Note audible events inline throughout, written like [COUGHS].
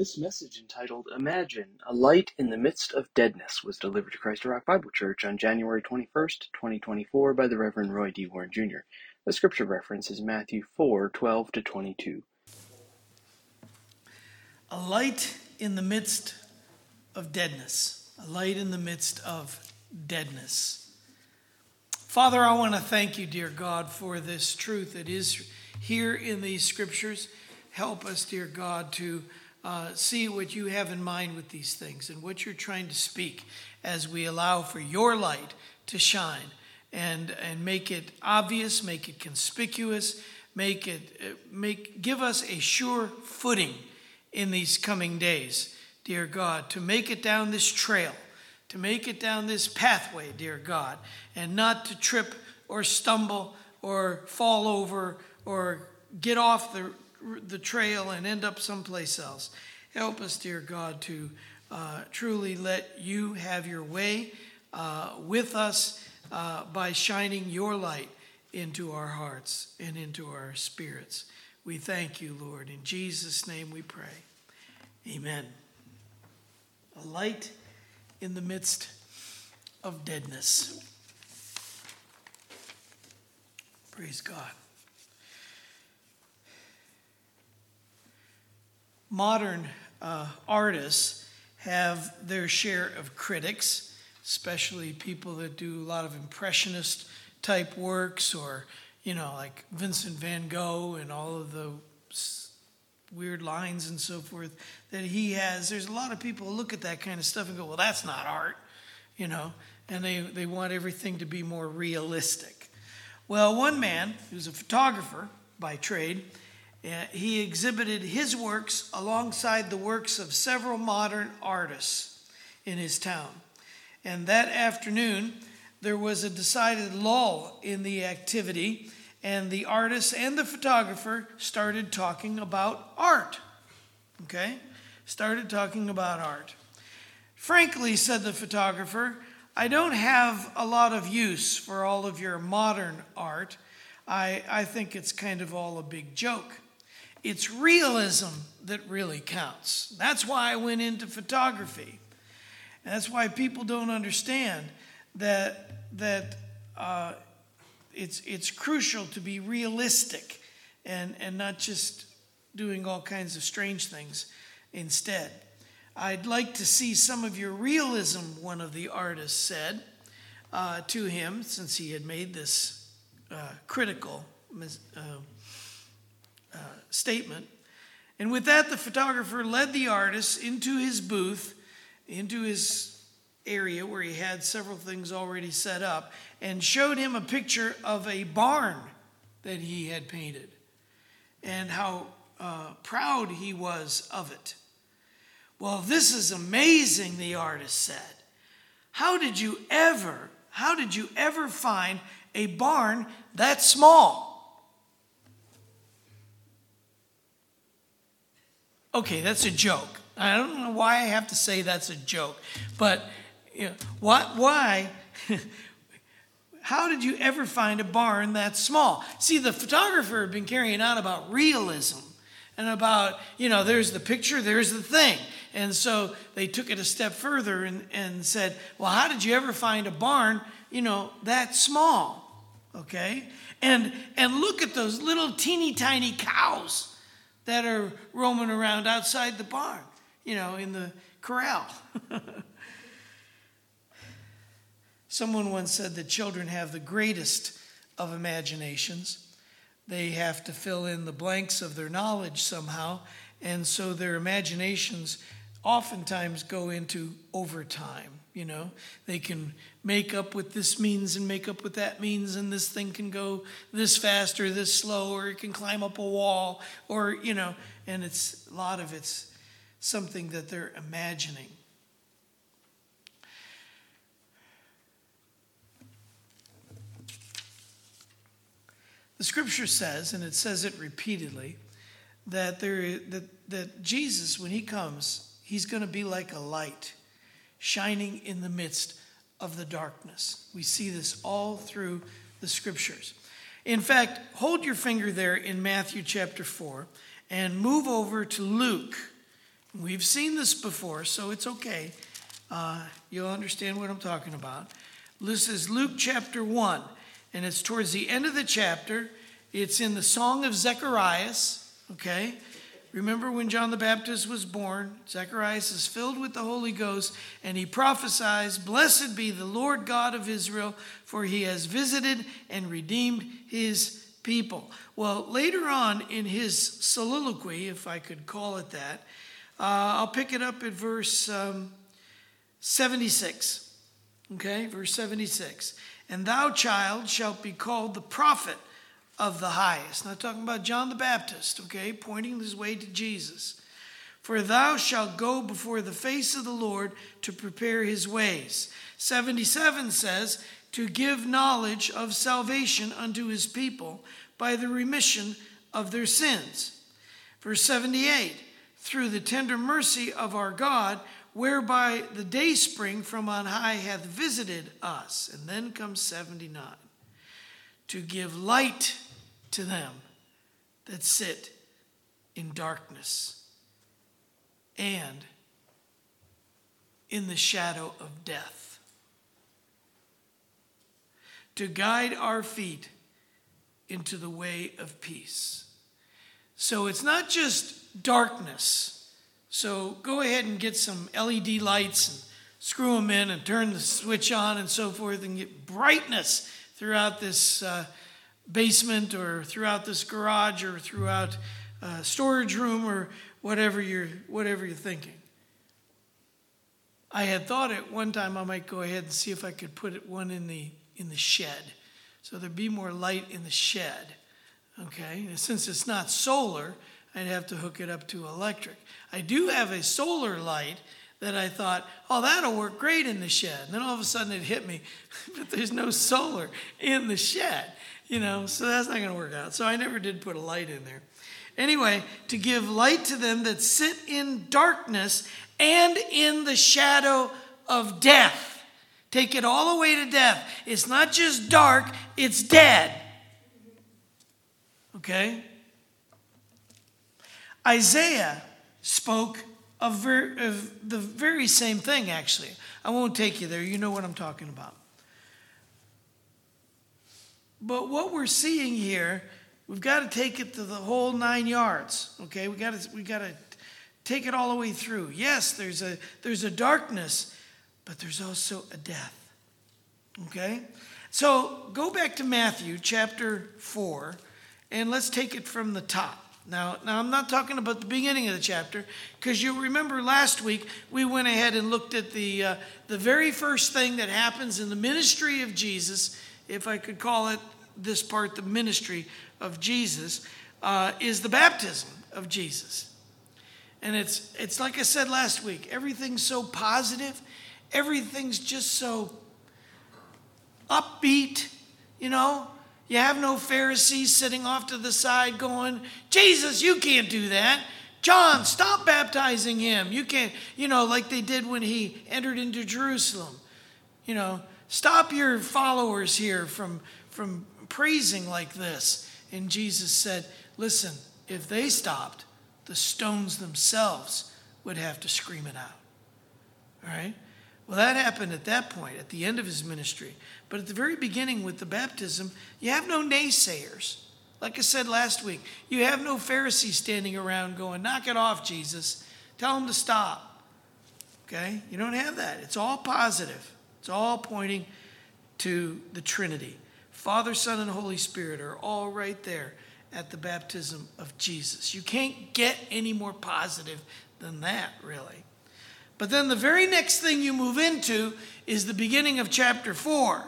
This message, entitled Imagine, a Light in the Midst of Deadness, was delivered to Christ Rock Bible Church on January 21st, 2024, by the Reverend Roy D. Warren Jr. The scripture reference is Matthew 4 12 to 22. A light in the midst of deadness. A light in the midst of deadness. Father, I want to thank you, dear God, for this truth that is here in these scriptures. Help us, dear God, to uh, see what you have in mind with these things and what you're trying to speak as we allow for your light to shine and, and make it obvious, make it conspicuous, make it uh, make give us a sure footing in these coming days, dear God, to make it down this trail, to make it down this pathway, dear God, and not to trip or stumble or fall over or get off the the trail and end up someplace else. Help us, dear God, to uh, truly let you have your way uh, with us uh, by shining your light into our hearts and into our spirits. We thank you, Lord. In Jesus' name we pray. Amen. A light in the midst of deadness. Praise God. Modern uh, artists have their share of critics, especially people that do a lot of impressionist type works or, you know, like Vincent van Gogh and all of the weird lines and so forth that he has. There's a lot of people who look at that kind of stuff and go, well, that's not art, you know, and they, they want everything to be more realistic. Well, one man who's a photographer by trade, he exhibited his works alongside the works of several modern artists in his town. And that afternoon, there was a decided lull in the activity, and the artist and the photographer started talking about art. Okay? Started talking about art. Frankly, said the photographer, I don't have a lot of use for all of your modern art. I, I think it's kind of all a big joke. It's realism that really counts. That's why I went into photography. And that's why people don't understand that, that uh, it's, it's crucial to be realistic and, and not just doing all kinds of strange things instead. I'd like to see some of your realism, one of the artists said uh, to him, since he had made this uh, critical uh, uh, statement. And with that, the photographer led the artist into his booth, into his area where he had several things already set up, and showed him a picture of a barn that he had painted and how uh, proud he was of it. Well, this is amazing, the artist said. How did you ever, how did you ever find a barn that small? Okay, that's a joke. I don't know why I have to say that's a joke, but you know, what, why? [LAUGHS] How did you ever find a barn that small? See, the photographer had been carrying on about realism and about, you know, there's the picture, there's the thing. And so they took it a step further and, and said, well, how did you ever find a barn, you know, that small? Okay? And and look at those little teeny tiny cows that are roaming around outside the barn, you know, in the corral. [LAUGHS] Someone once said that children have the greatest of imaginations. They have to fill in the blanks of their knowledge somehow, and so their imaginations oftentimes go into overtime. You know, they can make up what this means and make up what that means, and this thing can go this fast or this slow, or it can climb up a wall, or, you know, and it's a lot of it's something that they're imagining. The scripture says, and it says it repeatedly, that, there, that, that Jesus, when he comes, he's going to be like a light shining in the midst of the darkness. We see this all through the scriptures. In fact, hold your finger there in Matthew chapter 4 and move over to Luke We've seen this before, so it's okay. Uh, you'll understand what I'm talking about. This is Luke chapter 1, and it's towards the end of the chapter. It's in the Song of Zacharias, okay? Remember when John the Baptist was born? Zacharias is filled with the Holy Ghost, and he prophesies, Blessed be the Lord God of Israel, for he has visited and redeemed his people. Well, later on in his soliloquy, if I could call it that, uh, I'll pick it up at verse um, 76. Okay, verse 76. And thou, child, shalt be called the prophet of the highest. Not talking about John the Baptist, okay, pointing his way to Jesus. For thou shalt go before the face of the Lord to prepare his ways. 77 says, to give knowledge of salvation unto his people by the remission of their sins. Verse 78 through the tender mercy of our God, whereby the day spring from on high hath visited us. And then comes 79 to give light to them that sit in darkness and in the shadow of death, to guide our feet into the way of peace. So it's not just darkness. So go ahead and get some LED lights and screw them in and turn the switch on and so forth and get brightness throughout this uh, basement or throughout this garage or throughout a storage room or whatever you're, whatever you're thinking. I had thought at one time I might go ahead and see if I could put one in the, in the shed. So there'd be more light in the shed. Okay, and since it's not solar, I'd have to hook it up to electric. I do have a solar light that I thought, oh, that'll work great in the shed. And then all of a sudden it hit me, [LAUGHS] but there's no solar in the shed, you know, so that's not going to work out. So I never did put a light in there. Anyway, to give light to them that sit in darkness and in the shadow of death. Take it all the way to death. It's not just dark, it's dead. Okay? Isaiah spoke of, ver- of, the very same thing, actually. I won't take you there. You know what I'm talking about. But what we're seeing here, we've got to take it to the whole nine yards. Okay, we got to we got to take it all the way through. Yes, there's a there's a darkness, but there's also a death. Okay, so go back to Matthew chapter four, and let's take it from the top. Now, now I'm not talking about the beginning of the chapter, because you'll remember last week we went ahead and looked at the uh, the very first thing that happens in the ministry of Jesus, if I could call it this part, the ministry of Jesus, uh, is the baptism of Jesus. And it's it's like I said last week, everything's so positive, everything's just so upbeat, you know. You have no Pharisees sitting off to the side going, Jesus, you can't do that. John, stop baptizing him. You can't, you know, like they did when he entered into Jerusalem. You know, stop your followers here from, from praising like this. And Jesus said, Listen, if they stopped, the stones themselves would have to scream it out. All right? Well, that happened at that point, at the end of his ministry. But at the very beginning with the baptism, you have no naysayers. Like I said last week, you have no Pharisees standing around going, Knock it off, Jesus. Tell him to stop. Okay? You don't have that. It's all positive, all pointing to the Trinity. Father, Son, and Holy Spirit are all right there at the baptism of Jesus. You can't get any more positive than that, really. But then the very next thing you move into is the beginning of chapter 4,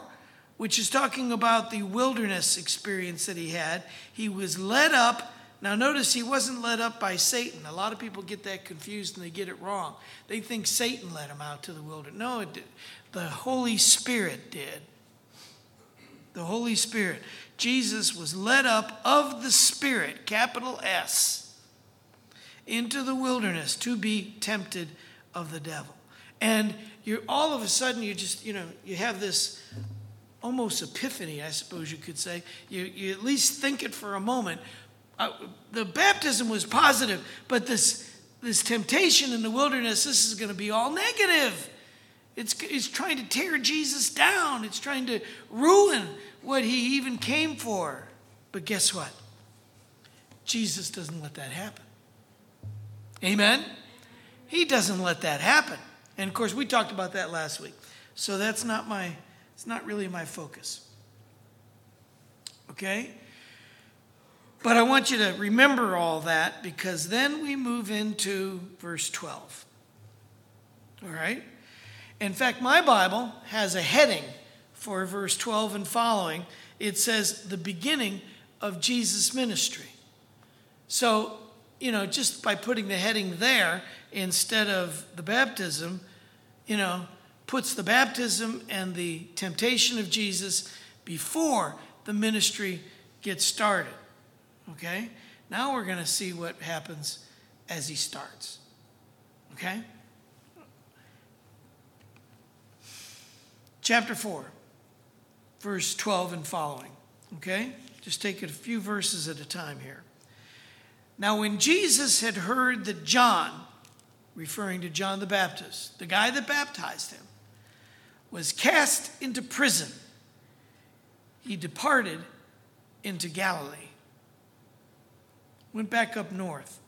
which is talking about the wilderness experience that he had. He was led up. Now, notice he wasn't led up by Satan. A lot of people get that confused and they get it wrong. They think Satan led him out to the wilderness. No, it did. The Holy Spirit did. The Holy Spirit. Jesus was led up of the Spirit, capital S, into the wilderness to be tempted of the devil. And you're all of a sudden you just, you know, you have this almost epiphany, I suppose you could say. You, you at least think it for a moment. Uh, the baptism was positive, but this this temptation in the wilderness, this is going to be all negative. It's, it's trying to tear Jesus down, it's trying to ruin what he even came for. But guess what? Jesus doesn't let that happen. Amen? He doesn't let that happen. And of course, we talked about that last week. So that's not my, it's not really my focus. Okay? But I want you to remember all that because then we move into verse 12. All right? In fact, my Bible has a heading for verse 12 and following. It says, the beginning of Jesus' ministry. So, you know, just by putting the heading there instead of the baptism, you know, puts the baptism and the temptation of Jesus before the ministry gets started. Okay? Now we're going to see what happens as he starts. Okay? Chapter 4, verse 12 and following. Okay? Just take it a few verses at a time here. Now, when Jesus had heard that John, referring to John the Baptist, the guy that baptized him, was cast into prison, he departed into Galilee, went back up north,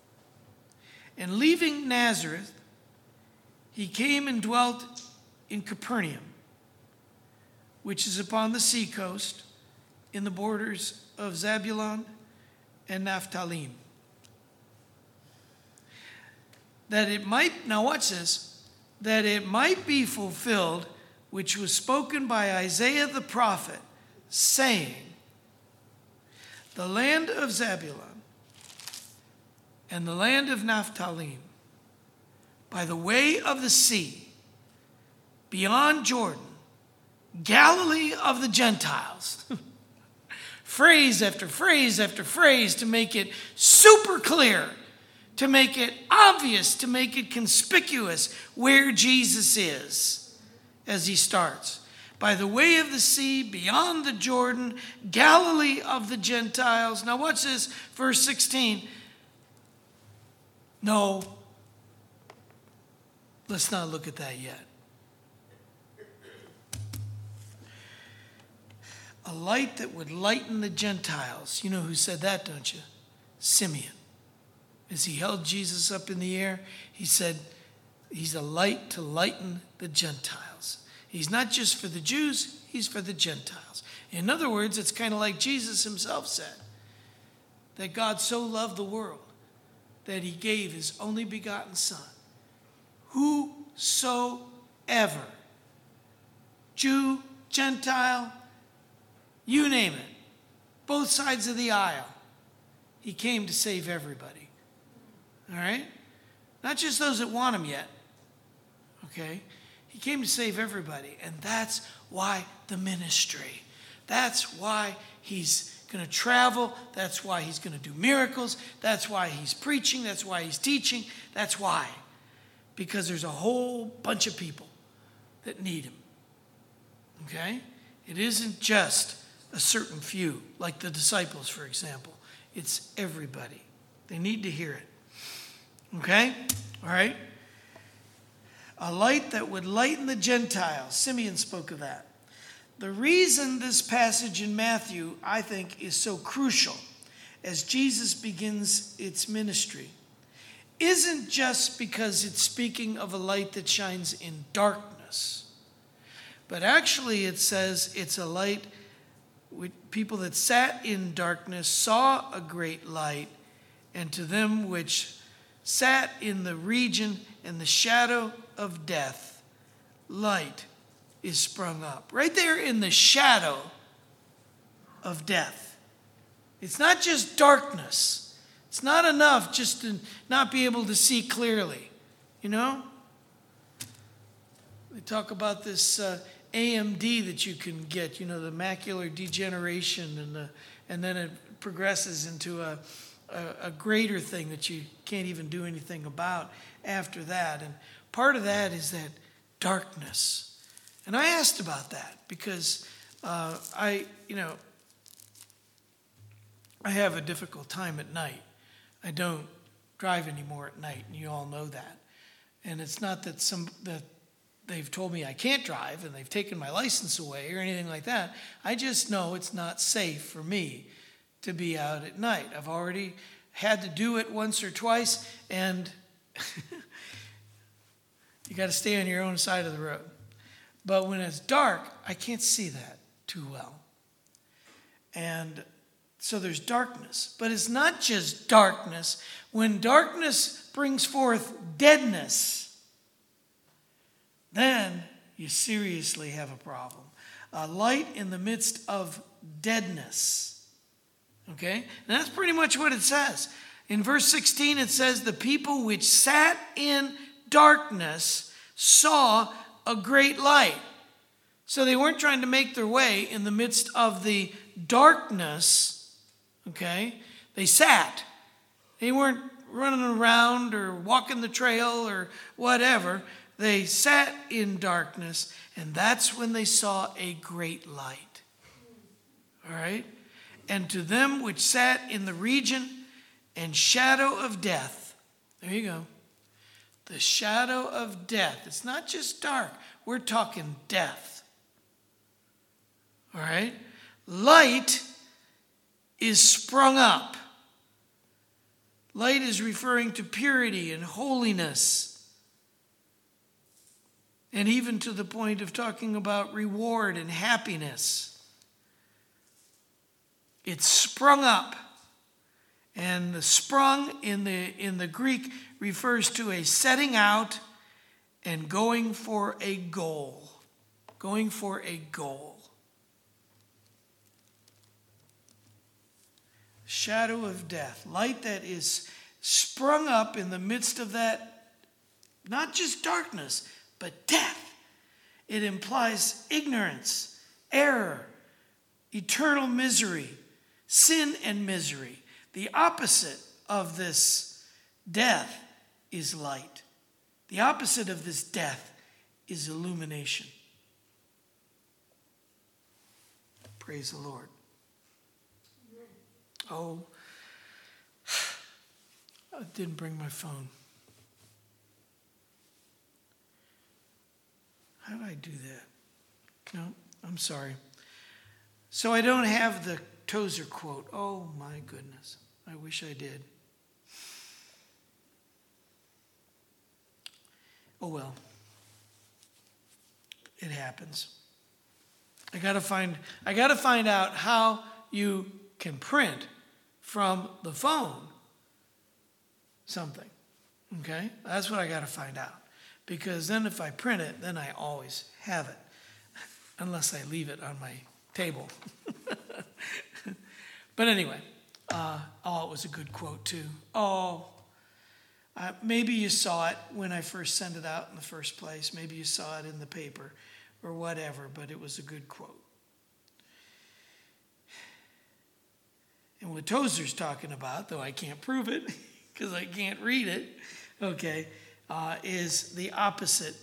and leaving Nazareth, he came and dwelt in Capernaum, which is upon the seacoast in the borders of Zabulon and Naphtali that it might, now watch this, that it might be fulfilled which was spoken by Isaiah the prophet, saying, The land of Zabulon and the land of Naphtali, by the way of the sea, beyond Jordan, Galilee of the Gentiles. [LAUGHS] phrase after phrase after phrase to make it super clear to make it obvious, to make it conspicuous where Jesus is as he starts. By the way of the sea, beyond the Jordan, Galilee of the Gentiles. Now, what's this? Verse 16. No, let's not look at that yet. A light that would lighten the Gentiles. You know who said that, don't you? Simeon as he held Jesus up in the air, he said, He's a light to lighten the Gentiles. He's not just for the Jews, he's for the Gentiles. In other words, it's kind of like Jesus himself said that God so loved the world that he gave his only begotten Son. Whosoever, Jew, Gentile, you name it, both sides of the aisle, he came to save everybody. All right? Not just those that want him yet. Okay? He came to save everybody. And that's why the ministry. That's why he's going to travel. That's why he's going to do miracles. That's why he's preaching. That's why he's teaching. That's why. Because there's a whole bunch of people that need him. Okay? It isn't just a certain few, like the disciples, for example. It's everybody. They need to hear it. Okay? All right? A light that would lighten the Gentiles. Simeon spoke of that. The reason this passage in Matthew, I think, is so crucial as Jesus begins its ministry isn't just because it's speaking of a light that shines in darkness, but actually it says it's a light people that sat in darkness saw a great light, and to them which sat in the region and the shadow of death, light is sprung up. Right there in the shadow of death. It's not just darkness. It's not enough just to not be able to see clearly. You know? They talk about this uh, AMD that you can get, you know, the macular degeneration, and, the, and then it progresses into a, a, a greater thing that you can't even do anything about after that. And part of that is that darkness. And I asked about that because uh, I, you know, I have a difficult time at night. I don't drive anymore at night, and you all know that. And it's not that some that they've told me I can't drive and they've taken my license away or anything like that. I just know it's not safe for me to be out at night. I've already had to do it once or twice, and [LAUGHS] you got to stay on your own side of the road. But when it's dark, I can't see that too well. And so there's darkness. But it's not just darkness. When darkness brings forth deadness, then you seriously have a problem. A light in the midst of deadness. Okay? And that's pretty much what it says. In verse 16, it says, The people which sat in darkness saw a great light. So they weren't trying to make their way in the midst of the darkness, okay? They sat. They weren't running around or walking the trail or whatever. They sat in darkness, and that's when they saw a great light. All right? And to them which sat in the region and shadow of death, there you go. The shadow of death. It's not just dark, we're talking death. All right? Light is sprung up. Light is referring to purity and holiness. And even to the point of talking about reward and happiness. It sprung up. And the sprung in the, in the Greek refers to a setting out and going for a goal. Going for a goal. Shadow of death, light that is sprung up in the midst of that, not just darkness, but death. It implies ignorance, error, eternal misery, sin and misery. The opposite of this death is light. The opposite of this death is illumination. Praise the Lord. Oh, [SIGHS] I didn't bring my phone. How did I do that? No, I'm sorry. So I don't have the Tozer quote. Oh my goodness. I wish I did. Oh well. It happens. I got to find I got to find out how you can print from the phone something. Okay? That's what I got to find out. Because then if I print it, then I always have it. Unless I leave it on my table. [LAUGHS] but anyway, uh, oh, it was a good quote too. Oh, uh, maybe you saw it when I first sent it out in the first place. Maybe you saw it in the paper or whatever, but it was a good quote. And what Tozer's talking about, though I can't prove it [LAUGHS] because I can't read it, okay, uh, is the opposite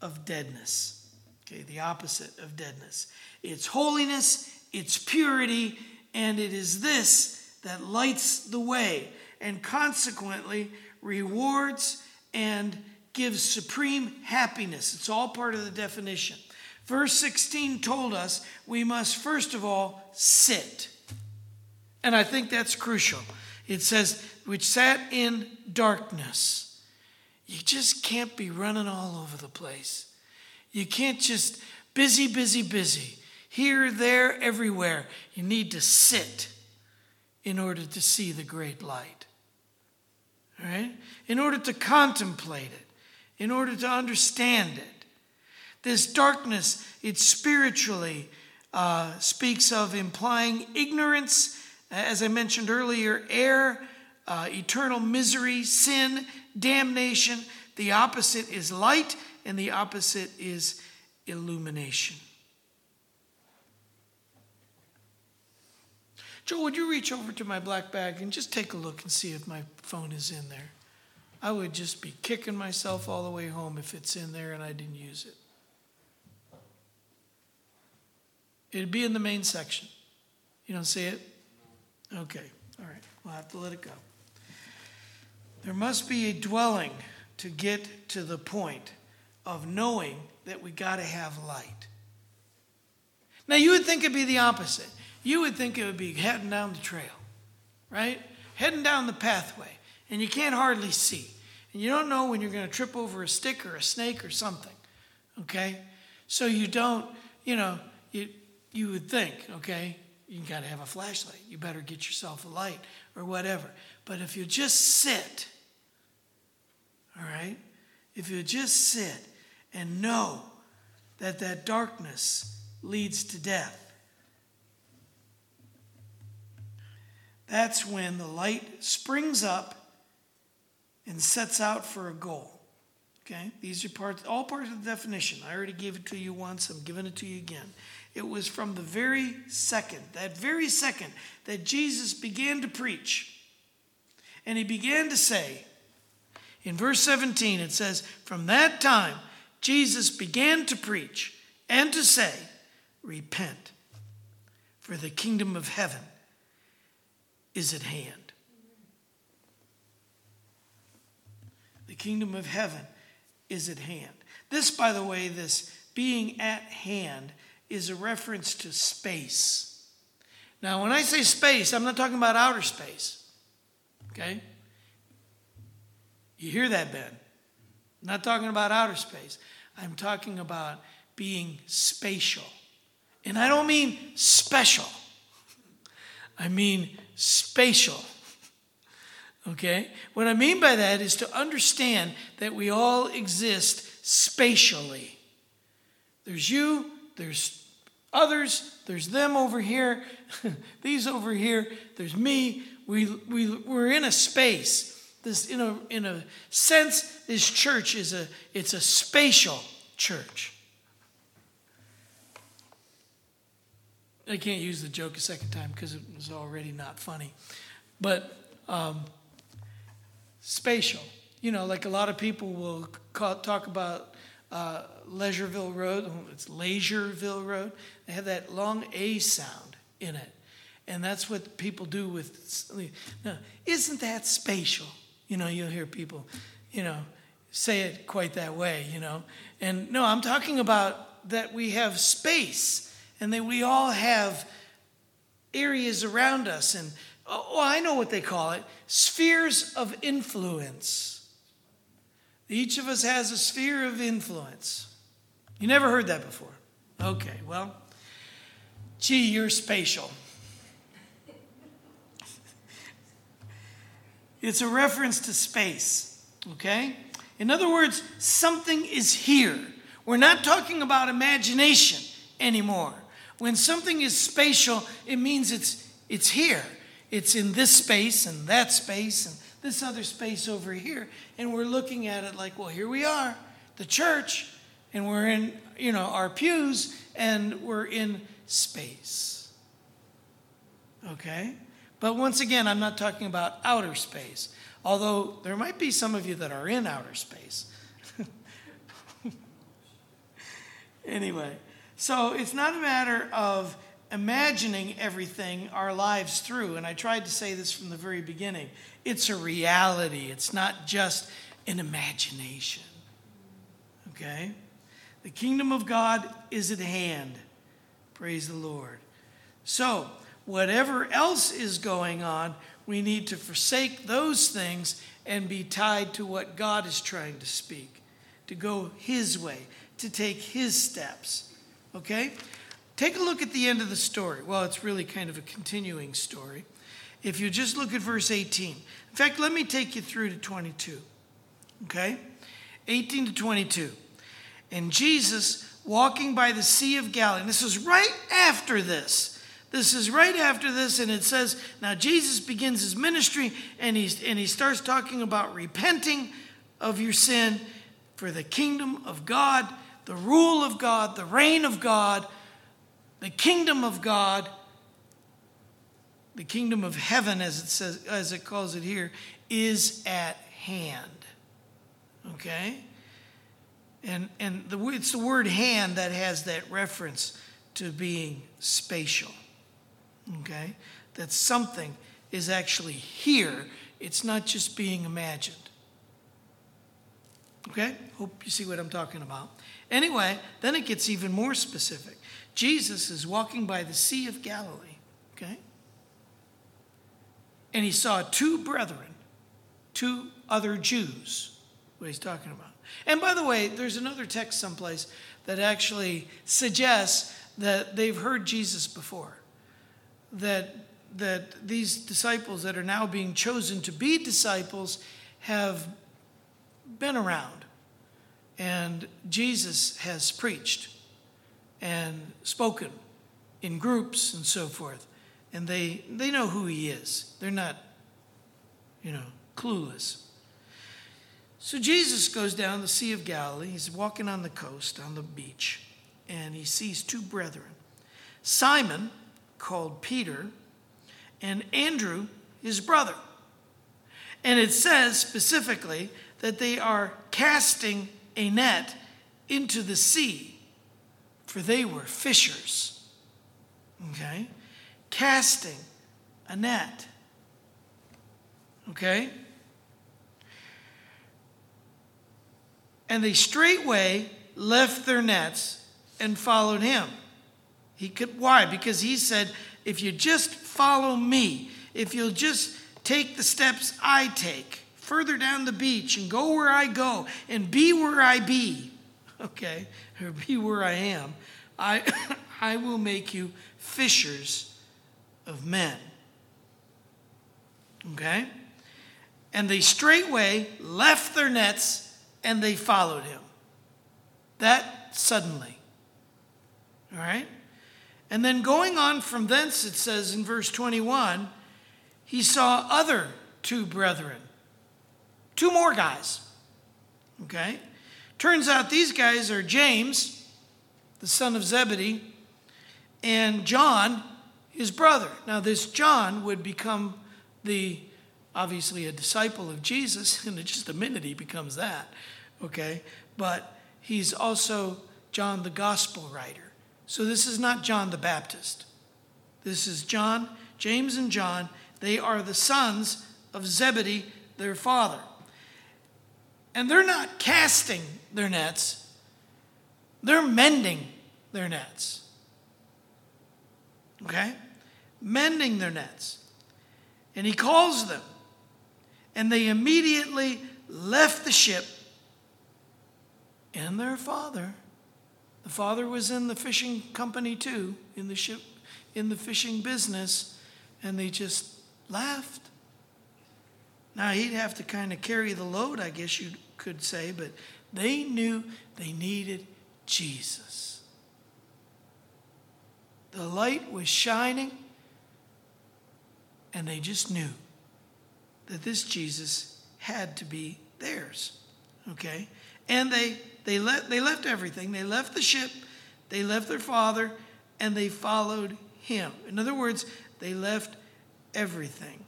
of deadness. Okay, the opposite of deadness. It's holiness, it's purity, and it is this that lights the way and consequently rewards and gives supreme happiness. It's all part of the definition. Verse 16 told us we must first of all sit. And I think that's crucial. It says, which sat in darkness. You just can't be running all over the place. You can't just busy, busy, busy. Here, there, everywhere. You need to sit in order to see the great light. All right? In order to contemplate it, in order to understand it. This darkness, it spiritually uh, speaks of implying ignorance as I mentioned earlier, air, uh, eternal misery, sin, damnation. The opposite is light, and the opposite is illumination. Joe, would you reach over to my black bag and just take a look and see if my phone is in there? I would just be kicking myself all the way home if it's in there and I didn't use it. It'd be in the main section. You don't see it? Okay, all right. We'll have to let it go. There must be a dwelling to get to the point of knowing that we got to have light. Now, you would think it'd be the opposite. You would think it would be heading down the trail, right? Heading down the pathway, and you can't hardly see. And you don't know when you're going to trip over a stick or a snake or something, okay? So you don't, you know, you, you would think, okay, you got to have a flashlight. You better get yourself a light or whatever. But if you just sit, all right, if you just sit and know that that darkness leads to death, that's when the light springs up and sets out for a goal. Okay? These are parts, all parts of the definition. I already gave it to you once, I'm giving it to you again. It was from the very second, that very second, that Jesus began to preach. And he began to say, in verse 17, it says, From that time, Jesus began to preach and to say, Repent, for the kingdom of heaven is at hand. The kingdom of heaven is at hand. This, by the way, this being at hand is a reference to space. Now, when I say space, I'm not talking about outer space. Okay? You hear that, Ben? I'm not talking about outer space. I'm talking about being spatial. And I don't mean special, I mean spatial. Okay? What I mean by that is to understand that we all exist spatially. There's you, there's others, there's them over here, [LAUGHS] these over here, there's me. We, we, we're in a space. This, in, a, in a sense, this church is a, it's a spatial church. I can't use the joke a second time because it was already not funny. But um, spatial. You know, like a lot of people will call, talk about uh, Leisureville Road. It's Leisureville Road. They have that long A sound in it. And that's what people do with. Now, isn't that spatial? You know, you'll hear people, you know, say it quite that way, you know. And no, I'm talking about that we have space and that we all have areas around us and oh, I know what they call it spheres of influence. Each of us has a sphere of influence. You never heard that before? Okay, well, gee, you're spatial. It's a reference to space, okay? In other words, something is here. We're not talking about imagination anymore. When something is spatial, it means it's, it's here. It's in this space and that space and this other space over here. And we're looking at it like, well, here we are, the church, and we're in, you know, our pews, and we're in space. Okay? But once again, I'm not talking about outer space, although there might be some of you that are in outer space. [LAUGHS] anyway, so it's not a matter of imagining everything our lives through. And I tried to say this from the very beginning it's a reality, it's not just an imagination. Okay? The kingdom of God is at hand. Praise the Lord. So, whatever else is going on, we need to forsake those things and be tied to what God is trying to speak, to go His way, to take His steps. Okay? Take a look at the end of the story. Well, it's really kind of a continuing story. If you just look at verse 18. In fact, let me take you through to 22. Okay? 18 to 22. And Jesus, walking by the Sea of Galilee, And this is right after this. This is right after this, and it says, now Jesus begins his ministry and, he's, and he starts talking about repenting of your sin for the kingdom of God, the rule of God, the reign of God the kingdom of God, the kingdom of heaven, as it says, as it calls it here, is at hand. Okay? And, and the, it's the word hand that has that reference to being spatial. Okay? That something is actually here It's not just being imagined. Okay? Hope you see what I'm talking about. Anyway, then it gets even more specific. Jesus is walking by the Sea of Galilee, okay? And he saw two brethren, two other Jews, what he's talking about. And by the way, there's another text someplace that actually suggests that they've heard Jesus before. That, that these disciples that are now being chosen to be disciples have been around. And Jesus has preached and spoken in groups and so forth. And they, they know who he is. They're not, you know, clueless. So Jesus goes down the Sea of Galilee. He's walking on the coast, on the beach, and he sees two brethren Simon, called Peter, and Andrew, his brother. And it says specifically that they are casting a net into the sea, for they were fishers. Okay? Casting a net. Okay? And they straightway left their nets and followed him. He could why? Because he said, if you just follow me, if you'll just take the steps I take further down the beach and go where I go and be where I be, [LAUGHS] okay, or be where I am, I [COUGHS] I will make you fishers of men. Okay? And they straightway left their nets and they followed him. That suddenly. All right? And then going on from thence, it says in verse 21, he saw other two brethren, two more guys. Okay? Turns out these guys are James, the son of Zebedee, and John, his brother. Now, this John would become the obviously a disciple of Jesus. [LAUGHS] In just a minute, he becomes that, okay? But he's also John the gospel writer. So this is not John the Baptist. This is John, James, and John. They are the sons of Zebedee, their father. And they're not casting their nets, they're mending their nets. Okay? Mending their nets. And he calls them and they immediately left the ship and their father. The father was in the fishing company too, in the ship, in the fishing business, and they just laughed. Now he'd have to kind of carry the load, I guess you could say, but they knew they needed Jesus. The light was shining, and they just knew that this Jesus had to be theirs. Okay? And they they let they left everything. They left the ship, they left their father, and they followed him. In other words, they left everything.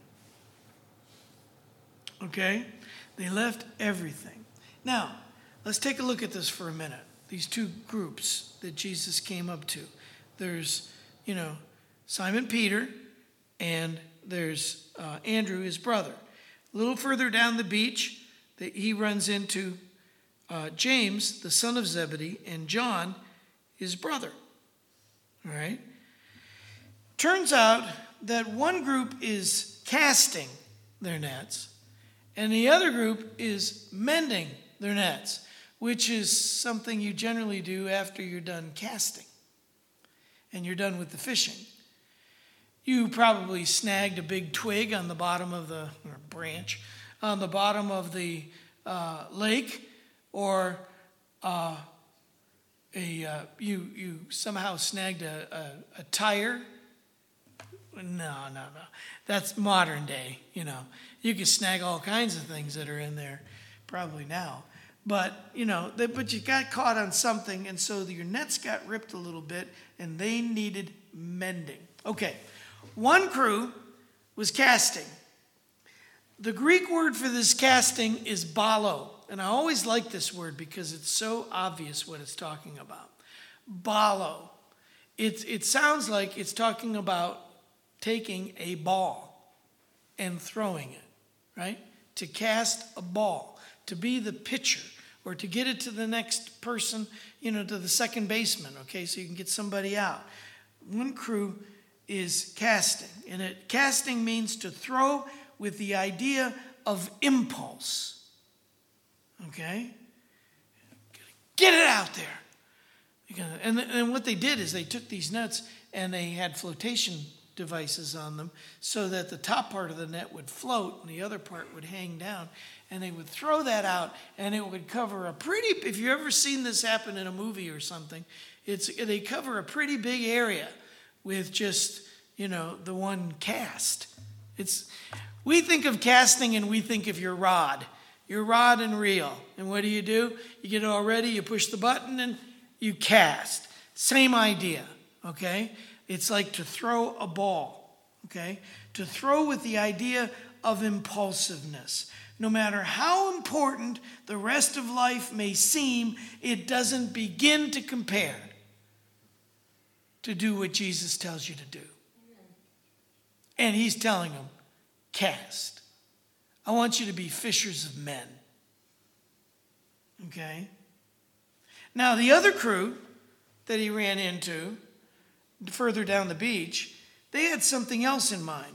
Okay? They left everything. Now, let's take a look at this for a minute. These two groups that Jesus came up to. There's, you know, Simon Peter, and there's uh, Andrew, his brother. A little further down the beach, that he runs into uh, James, the son of Zebedee, and John, his brother. All right? Turns out that one group is casting their nets, and the other group is mending their nets, which is something you generally do after you're done casting and you're done with the fishing. You probably snagged a big twig on the bottom of the branch on the bottom of the uh, lake, or uh, a uh, you you somehow snagged a, a, a tire. No, no, no. That's modern day. You know, you can snag all kinds of things that are in there, probably now. But you know, but you got caught on something, and so your nets got ripped a little bit, and they needed mending. Okay, one crew was casting. The Greek word for this casting is balo. And I always like this word because it's so obvious what it's talking about. Balo. It, it sounds like it's talking about taking a ball and throwing it. right? To cast a ball, to be the pitcher, or to get it to the next person, you know, to the second baseman, okay, so you can get somebody out. One crew is casting, and it, casting means to throw with the idea of impulse, okay? Get it out there. And, and what they did is they took these nets and they had flotation devices on them so that the top part of the net would float and the other part would hang down and they would throw that out and it would cover a pretty if you've ever seen this happen in a movie or something it's they cover a pretty big area with just you know the one cast it's we think of casting and we think of your rod your rod and reel and what do you do you get it all ready you push the button and you cast same idea okay it's like to throw a ball, okay? To throw with the idea of impulsiveness. No matter how important the rest of life may seem, it doesn't begin to compare to do what Jesus tells you to do. And he's telling them, cast. I want you to be fishers of men. Okay? Now, the other crew that he ran into further down the beach, they had something else in mind.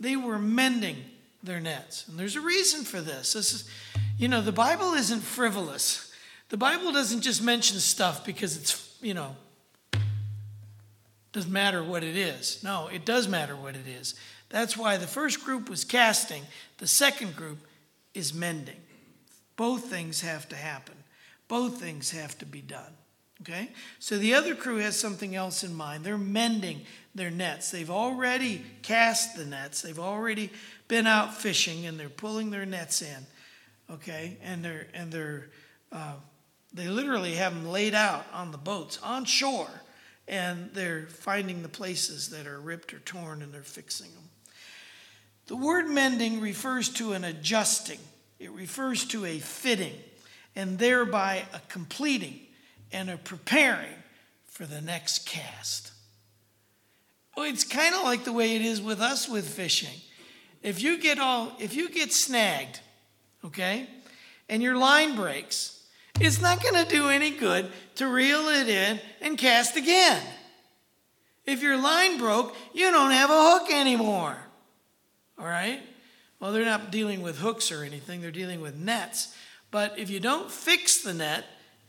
They were mending their nets. And there's a reason for this. This is, you know, the Bible isn't frivolous. The Bible doesn't just mention stuff because it's, you know, doesn't matter what it is. No, it does matter what it is. That's why the first group was casting, the second group is mending. Both things have to happen, both things have to be done. Okay? So the other crew has something else in mind. They're mending their nets. They've already cast the nets, they've already been out fishing, and they're pulling their nets in. Okay? And they're, and they're, uh, they literally have them laid out on the boats on shore, and they're finding the places that are ripped or torn and they're fixing them. The word mending refers to an adjusting, it refers to a fitting, and thereby a completing and a preparing for the next cast. It's kind of like the way it is with us with fishing. If you get all if you get snagged, okay, and your line breaks, it's not going to do any good to reel it in and cast again. If your line broke, you don't have a hook anymore. All right? Well, they're not dealing with hooks or anything, they're dealing with nets. But if you don't fix the net,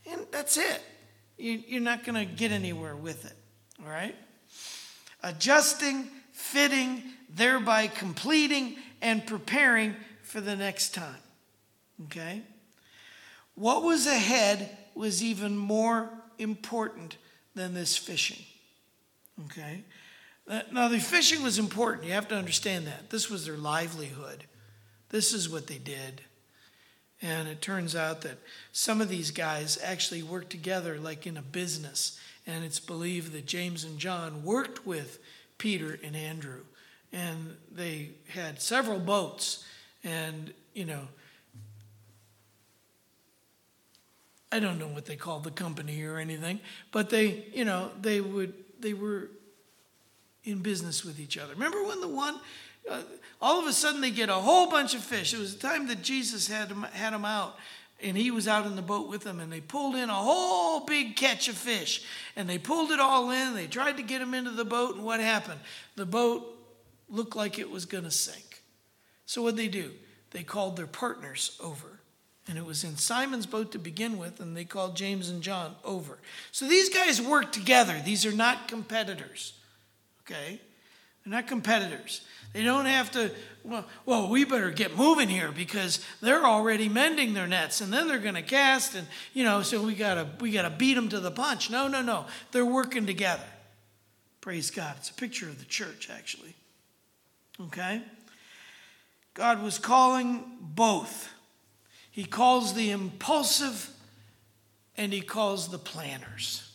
and that's it you're not going to get anywhere with it. All right? Adjusting, fitting, thereby completing and preparing for the next time. Okay? What was ahead was even more important than this fishing. Okay? Now, the fishing was important. You have to understand that. This was their livelihood. This is what they did. And it turns out that some of these guys actually worked together like in a business. And it's believed that James and John worked with Peter and Andrew. And they had several boats. And, you know, I don't know what they called the company or anything, but they, you know, they would, they were in business with each other. Remember when the one, uh, all of a sudden they get a whole bunch of fish. It was the time that Jesus had them, had them out, and he was out in the boat with them, and they pulled in a whole big catch of fish. And they pulled it all in. They tried to get them into the boat, and what happened? The boat looked like it was going to sink. So what they do? They called their partners over. And it was in Simon's boat to begin with, and they called James and John over. So these guys work together. These are not competitors. Okay? They're not competitors. They don't have to, well, well, we better get moving here because they're already mending their nets and then they're going to cast and, you know, so we got to we got to beat them to the punch. No, no, no. They're working together. Praise God. It's a picture of the church actually. Okay? God was calling both. He calls the impulsive and he calls the planners.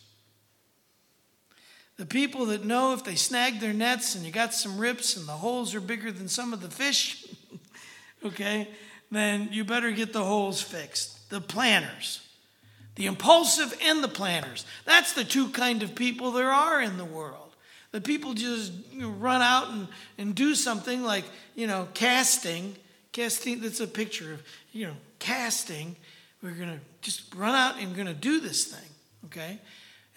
The people that know if they snag their nets and you got some rips and the holes are bigger than some of the fish, [LAUGHS] okay, then you better get the holes fixed. The planners, the impulsive and the planners. That's the two kind of people there are in the world. The people just run out and, and do something like, you know, casting, Casting, that's a picture of, you know, casting. We're going to just run out and going to do this thing, okay?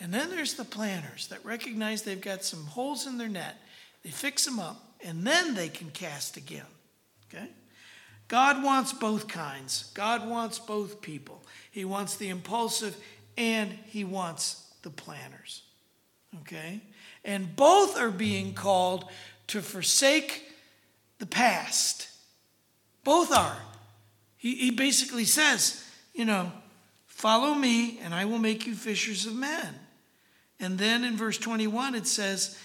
And then there's the planners that recognize they've got some holes in their net. They fix them up, and then they can cast again, okay? God wants both kinds. God wants both people. He wants the impulsive and he wants the planners. Okay? And both are being called to forsake the past. Both are. He, he basically says, you know, follow me and I will make you fishers of men. And then in verse 21, it says,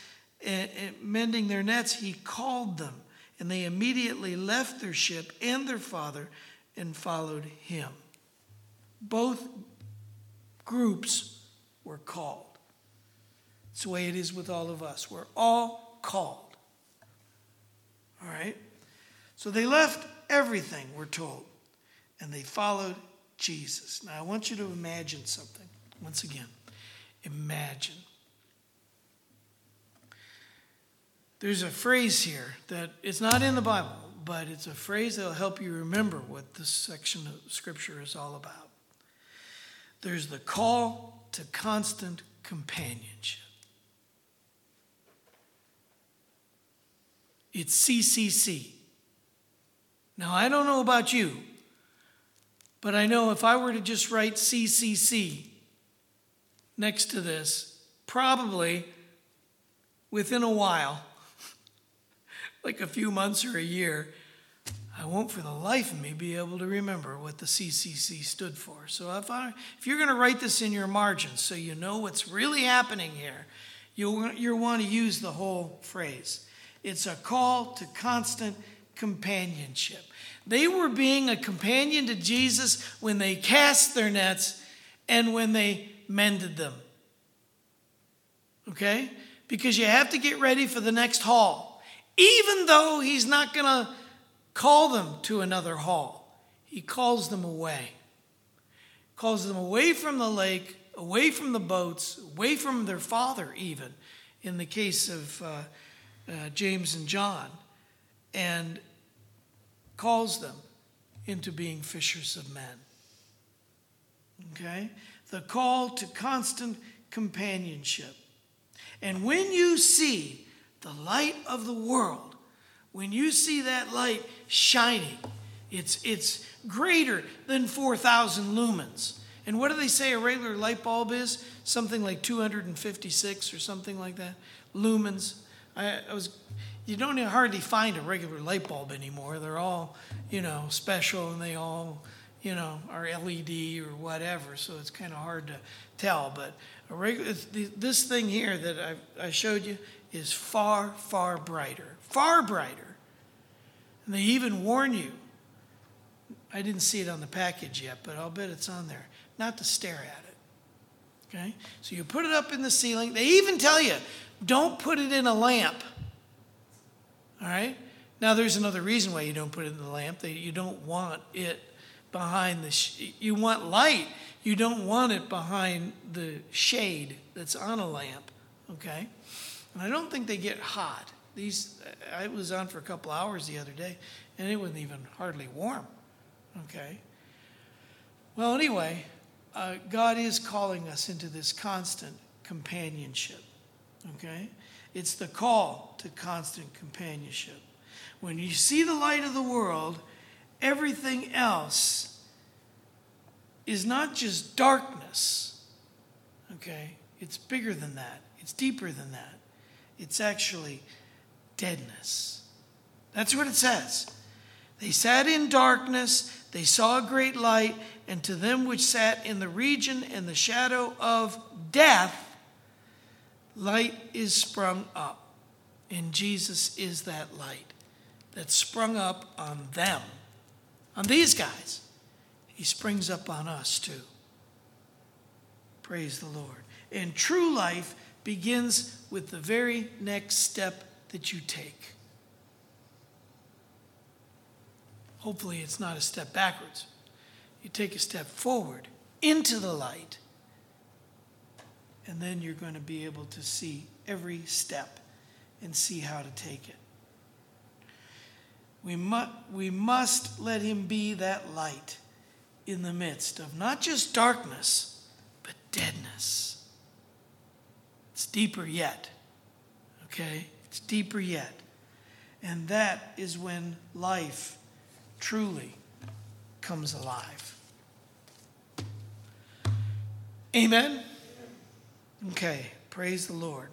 eh, eh, mending their nets, he called them. And they immediately left their ship and their father and followed him. Both groups were called. It's the way it is with all of us. We're all called. All right? So they left everything, we're told, and they followed Jesus. Now I want you to imagine something. Once again, imagine. There's a phrase here that it's not in the Bible, but it's a phrase that'll help you remember what this section of Scripture is all about. There's the call to constant companionship. It's CCC. Now, I don't know about you, but I know if I were to just write CCC next to this, probably within a while, [LAUGHS] like a few months or a year, I won't for the life of me be able to remember what the CCC stood for. So if, I, if you're going to write this in your margins so you know what's really happening here, you'll, you'll want to use the whole phrase. It's a call to constant companionship. They were being a companion to Jesus when they cast their nets and when they mended them. Okay? Because you have to get ready for the next haul. Even though he's not going to call them to another haul, he calls them away. Calls them away from the lake, away from the boats, away from their father, even in the case of uh, uh, James and John, and calls them into being fishers of men. Okay? The call to constant companionship. And when you see the light of the world, when you see that light shining, it's, it's greater than 4,000 lumens. And what do they say a regular light bulb is? Something like 256 or something like that. Lumens. I, I was you don't hardly find a regular light bulb anymore. They're all, you know, special and they all, you know, are LED or whatever. So it's kind of hard to tell. But regular, this thing here that I, I showed you is far, far brighter. Far brighter. And they even warn you. I didn't see it on the package yet, but I'll bet it's on there. Not to stare at it. Okay? So you put it up in the ceiling. They even tell you don't put it in a lamp all right? Now, there's another reason why you don't put it in the lamp. That you don't want it behind the. Sh- you want light. You don't want it behind the shade that's on a lamp. Okay, and I don't think they get hot. These I was on for a couple hours the other day, and it wasn't even hardly warm. Okay. Well, anyway, uh, God is calling us into this constant companionship. Okay? It's the call to constant companionship. When you see the light of the world, everything else is not just darkness, okay? It's bigger than that, it's deeper than that. It's actually deadness. That's what it says. They sat in darkness, they saw a great light, and to them which sat in the region and the shadow of death, Light is sprung up, and Jesus is that light that sprung up on them, on these guys. He springs up on us too. Praise the Lord. And true life begins with the very next step that you take. Hopefully, it's not a step backwards. You take a step forward into the light and then you're going to be able to see every step and see how to take it. We, mu- we must let him be that light in the midst of not just darkness, but deadness. It's deeper yet. Okay? It's deeper yet. And that is when life truly comes alive. Amen? Okay, praise the Lord.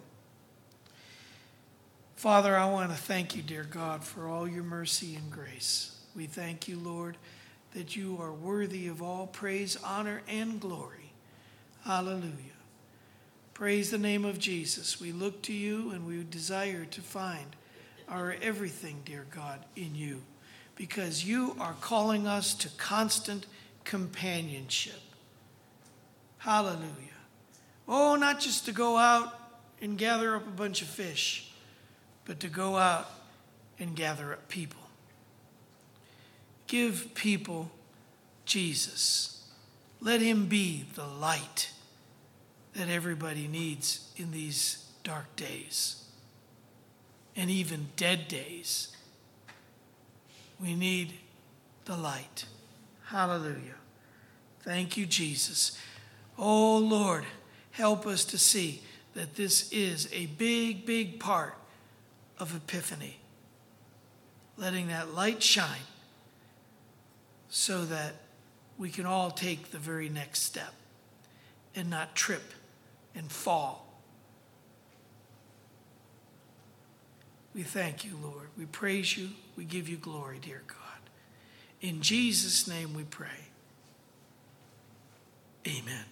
Father, I want to thank you, dear God, for all your mercy and grace. We thank you, Lord, that you are worthy of all praise, honor, and glory. Hallelujah. Praise the name of Jesus. We look to you and we desire to find our everything, dear God, in you, because you are calling us to constant companionship. Hallelujah. Oh, not just to go out and gather up a bunch of fish, but to go out and gather up people. Give people Jesus. Let him be the light that everybody needs in these dark days and even dead days. We need the light. Hallelujah. Thank you, Jesus. Oh, Lord, help us to see that this is a big, big part of Epiphany. Letting that light shine so that we can all take the very next step and not trip and fall. We thank you, Lord. We praise you. We give you glory, dear God. In Jesus' name we pray. Amen.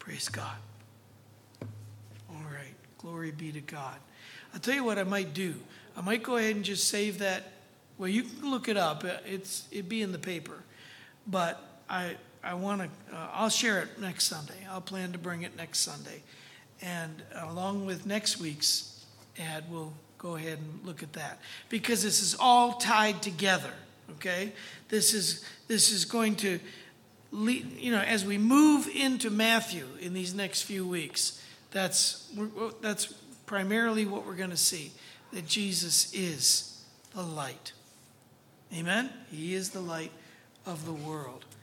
Praise God. All right. Glory be to God. I'll tell you what I might do. I might go ahead and just save that. Well, you can look it up. It's it'd be in the paper, but I I want to. Uh, I'll share it next Sunday. I'll plan to bring it next Sunday, and along with next week's ad, we'll go ahead and look at that because this is all tied together. Okay, this is this is going to, lead, you know, as we move into Matthew in these next few weeks. That's that's primarily what we're going to see that Jesus is the light. Amen? He is the light of the world.